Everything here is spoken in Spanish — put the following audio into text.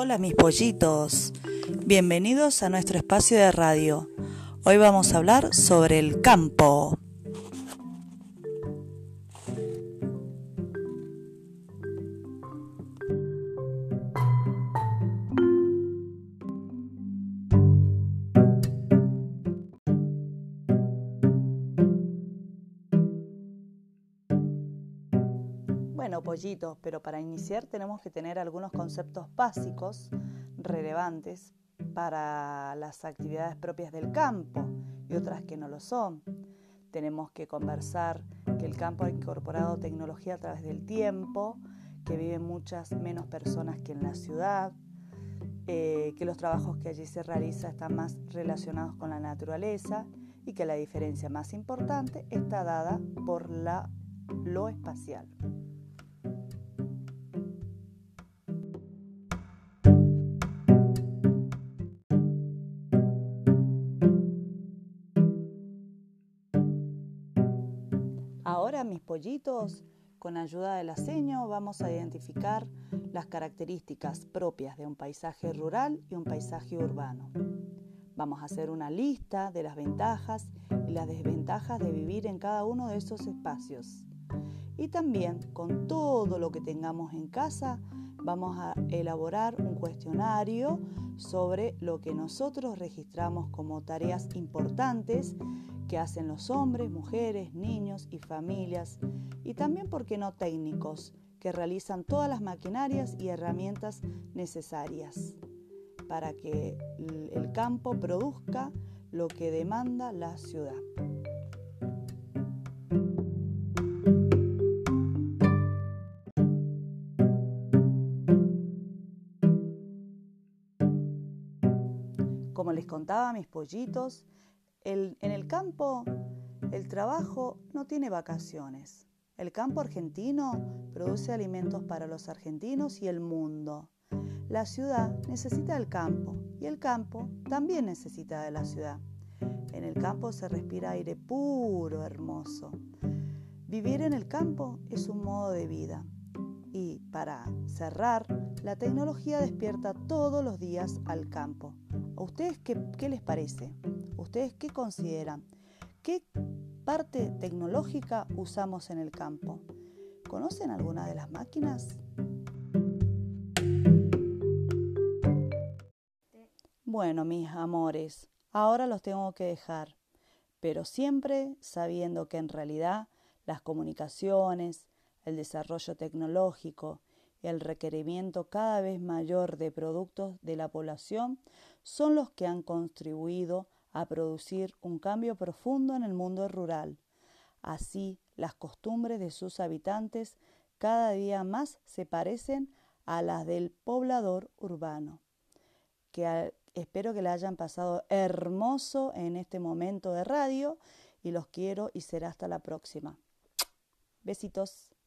Hola mis pollitos, bienvenidos a nuestro espacio de radio. Hoy vamos a hablar sobre el campo. Bueno, pollitos, pero para iniciar tenemos que tener algunos conceptos básicos relevantes para las actividades propias del campo y otras que no lo son. Tenemos que conversar que el campo ha incorporado tecnología a través del tiempo, que viven muchas menos personas que en la ciudad, eh, que los trabajos que allí se realizan están más relacionados con la naturaleza y que la diferencia más importante está dada por la, lo espacial. Mis pollitos, con ayuda del aceño, vamos a identificar las características propias de un paisaje rural y un paisaje urbano. Vamos a hacer una lista de las ventajas y las desventajas de vivir en cada uno de esos espacios. Y también con todo lo que tengamos en casa, vamos a elaborar un cuestionario sobre lo que nosotros registramos como tareas importantes que hacen los hombres, mujeres, niños y familias, y también, ¿por qué no, técnicos, que realizan todas las maquinarias y herramientas necesarias para que el campo produzca lo que demanda la ciudad. Como les contaba mis pollitos, en el campo el trabajo no tiene vacaciones. El campo argentino produce alimentos para los argentinos y el mundo. La ciudad necesita del campo y el campo también necesita de la ciudad. En el campo se respira aire puro, hermoso. Vivir en el campo es un modo de vida. Y para cerrar, la tecnología despierta todos los días al campo. ¿A ustedes qué, qué les parece? ¿Ustedes qué consideran? ¿Qué parte tecnológica usamos en el campo? ¿Conocen alguna de las máquinas? Bueno, mis amores, ahora los tengo que dejar, pero siempre sabiendo que en realidad las comunicaciones, el desarrollo tecnológico y el requerimiento cada vez mayor de productos de la población son los que han contribuido a producir un cambio profundo en el mundo rural. Así, las costumbres de sus habitantes cada día más se parecen a las del poblador urbano. Que espero que la hayan pasado hermoso en este momento de radio y los quiero y será hasta la próxima. Besitos.